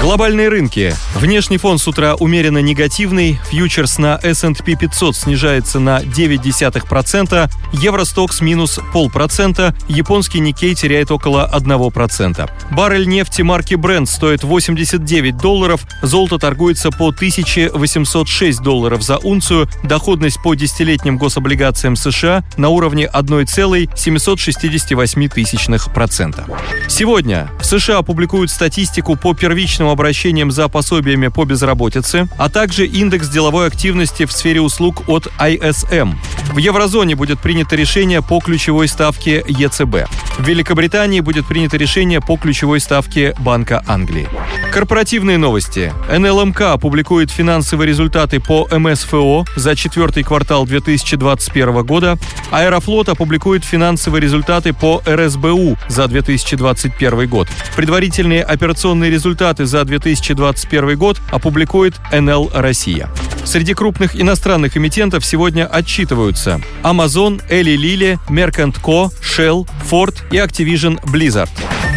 Глобальные рынки. Внешний фон с утра умеренно негативный. Фьючерс на S&P 500 снижается на 0,9%. Евростокс минус полпроцента. Японский Никей теряет около 1%. Баррель нефти марки Brent стоит 89 долларов. Золото торгуется по 1806 долларов за унцию. Доходность по десятилетним гособлигациям США на уровне 1,768%. Сегодня в США публикуют статистику по первичному ежегодным обращением за пособиями по безработице, а также индекс деловой активности в сфере услуг от ISM. В еврозоне будет принято решение по ключевой ставке ЕЦБ. В Великобритании будет принято решение по ключевой ставке Банка Англии. Корпоративные новости. НЛМК опубликует финансовые результаты по МСФО за четвертый квартал 2021 года. Аэрофлот опубликует финансовые результаты по РСБУ за 2021 год. Предварительные операционные результаты за 2021 год опубликует НЛ «Россия». Среди крупных иностранных эмитентов сегодня отчитываются Amazon, Eli Lilly, Mercant Co., Shell, Ford и Activision Blizzard.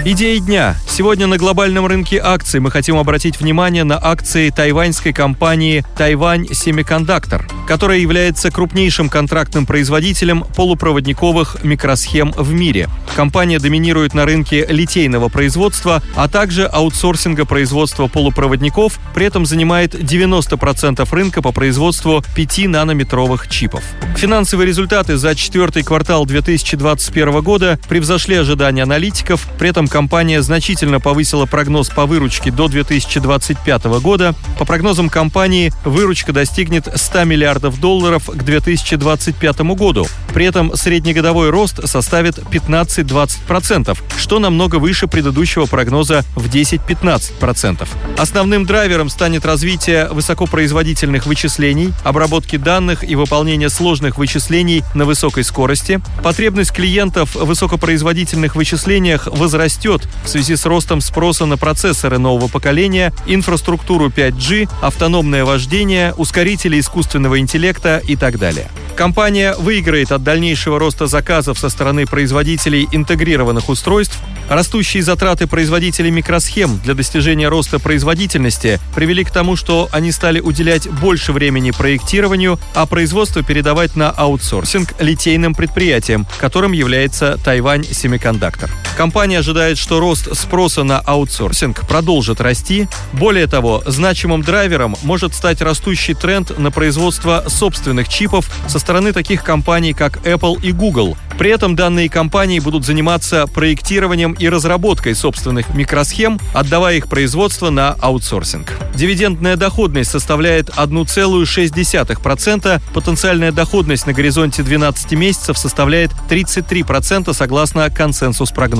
Идеи дня. Сегодня на глобальном рынке акций мы хотим обратить внимание на акции тайваньской компании «Тайвань Семикондуктор», которая является крупнейшим контрактным производителем полупроводниковых микросхем в мире. Компания доминирует на рынке литейного производства, а также аутсорсинга производства полупроводников, при этом занимает 90% рынка по производству 5-нанометровых чипов. Финансовые результаты за четвертый квартал 2021 года превзошли ожидания аналитиков, при этом компания значительно повысила прогноз по выручке до 2025 года. По прогнозам компании, выручка достигнет 100 миллиардов долларов к 2025 году. При этом среднегодовой рост составит 15-20%, что намного выше предыдущего прогноза в 10-15%. Основным драйвером станет развитие высокопроизводительных вычислений, обработки данных и выполнения сложных вычислений на высокой скорости. Потребность клиентов в высокопроизводительных вычислениях возрастет растет в связи с ростом спроса на процессоры нового поколения, инфраструктуру 5G, автономное вождение, ускорители искусственного интеллекта и так далее. Компания выиграет от дальнейшего роста заказов со стороны производителей интегрированных устройств. Растущие затраты производителей микросхем для достижения роста производительности привели к тому, что они стали уделять больше времени проектированию, а производство передавать на аутсорсинг литейным предприятиям, которым является Тайвань Семикондуктор. Компания ожидает, что рост спроса на аутсорсинг продолжит расти. Более того, значимым драйвером может стать растущий тренд на производство собственных чипов со стороны таких компаний, как Apple и Google. При этом данные компании будут заниматься проектированием и разработкой собственных микросхем, отдавая их производство на аутсорсинг. Дивидендная доходность составляет 1,6%, потенциальная доходность на горизонте 12 месяцев составляет 33% согласно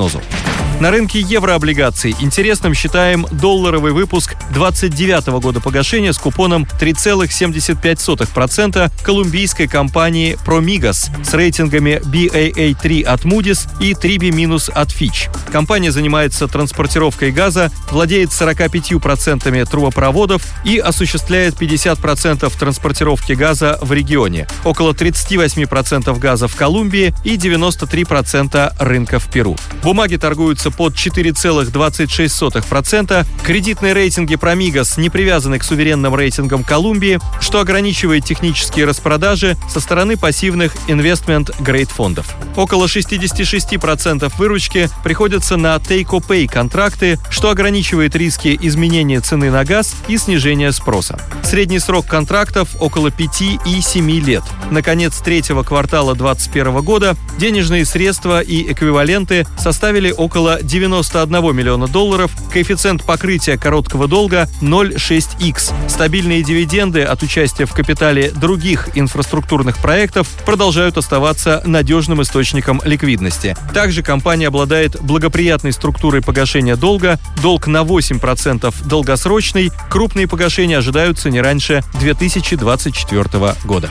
Hanozov. На рынке еврооблигаций интересным считаем долларовый выпуск 29 года погашения с купоном 3,75% колумбийской компании Promigos с рейтингами BAA3 от Moody's и 3B- от Fitch. Компания занимается транспортировкой газа, владеет 45% трубопроводов и осуществляет 50% транспортировки газа в регионе, около 38% газа в Колумбии и 93% рынка в Перу. Бумаги торгуются под 4,26%. Кредитные рейтинги Промигас не привязаны к суверенным рейтингам Колумбии, что ограничивает технические распродажи со стороны пассивных инвестмент-грейд фондов. Около 66% выручки приходится на take-or-pay контракты, что ограничивает риски изменения цены на газ и снижения спроса. Средний срок контрактов около 5 и 7 лет. На конец третьего квартала 2021 года денежные средства и эквиваленты составили около 91 миллиона долларов, коэффициент покрытия короткого долга 0,6x. Стабильные дивиденды от участия в капитале других инфраструктурных проектов продолжают оставаться надежным источником ликвидности. Также компания обладает благоприятной структурой погашения долга, долг на 8% долгосрочный, крупные погашения ожидаются не раньше 2024 года.